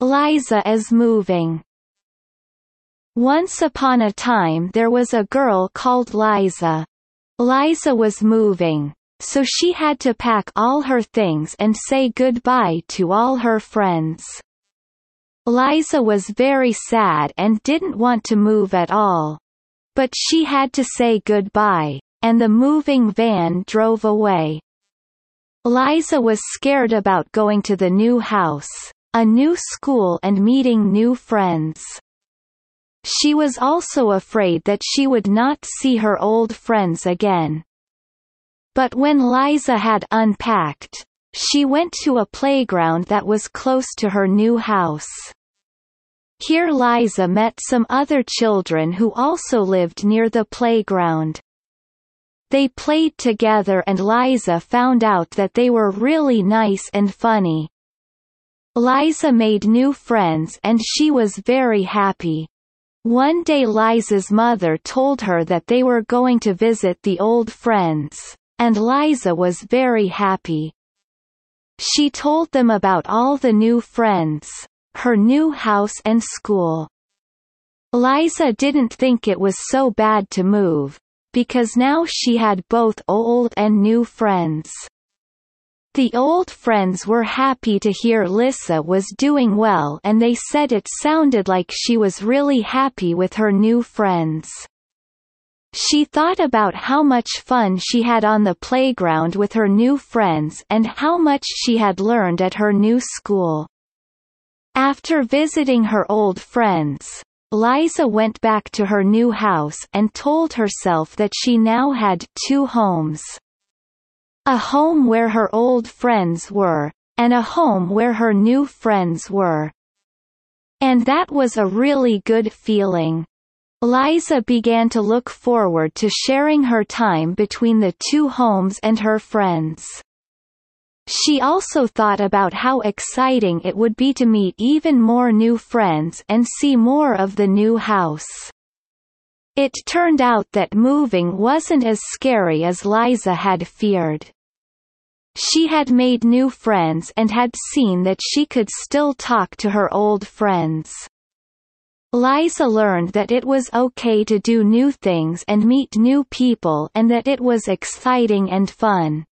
Liza is moving. Once upon a time there was a girl called Liza. Liza was moving, so she had to pack all her things and say goodbye to all her friends. Liza was very sad and didn't want to move at all. But she had to say goodbye, and the moving van drove away. Liza was scared about going to the new house, a new school and meeting new friends. She was also afraid that she would not see her old friends again. But when Liza had unpacked, she went to a playground that was close to her new house. Here Liza met some other children who also lived near the playground. They played together and Liza found out that they were really nice and funny. Liza made new friends and she was very happy. One day Liza's mother told her that they were going to visit the old friends, and Liza was very happy. She told them about all the new friends, her new house and school. Liza didn't think it was so bad to move, because now she had both old and new friends. The old friends were happy to hear Liza was doing well and they said it sounded like she was really happy with her new friends. She thought about how much fun she had on the playground with her new friends and how much she had learned at her new school. After visiting her old friends, Liza went back to her new house and told herself that she now had two homes. A home where her old friends were, and a home where her new friends were. And that was a really good feeling. Liza began to look forward to sharing her time between the two homes and her friends. She also thought about how exciting it would be to meet even more new friends and see more of the new house. It turned out that moving wasn't as scary as Liza had feared. She had made new friends and had seen that she could still talk to her old friends. Liza learned that it was okay to do new things and meet new people and that it was exciting and fun.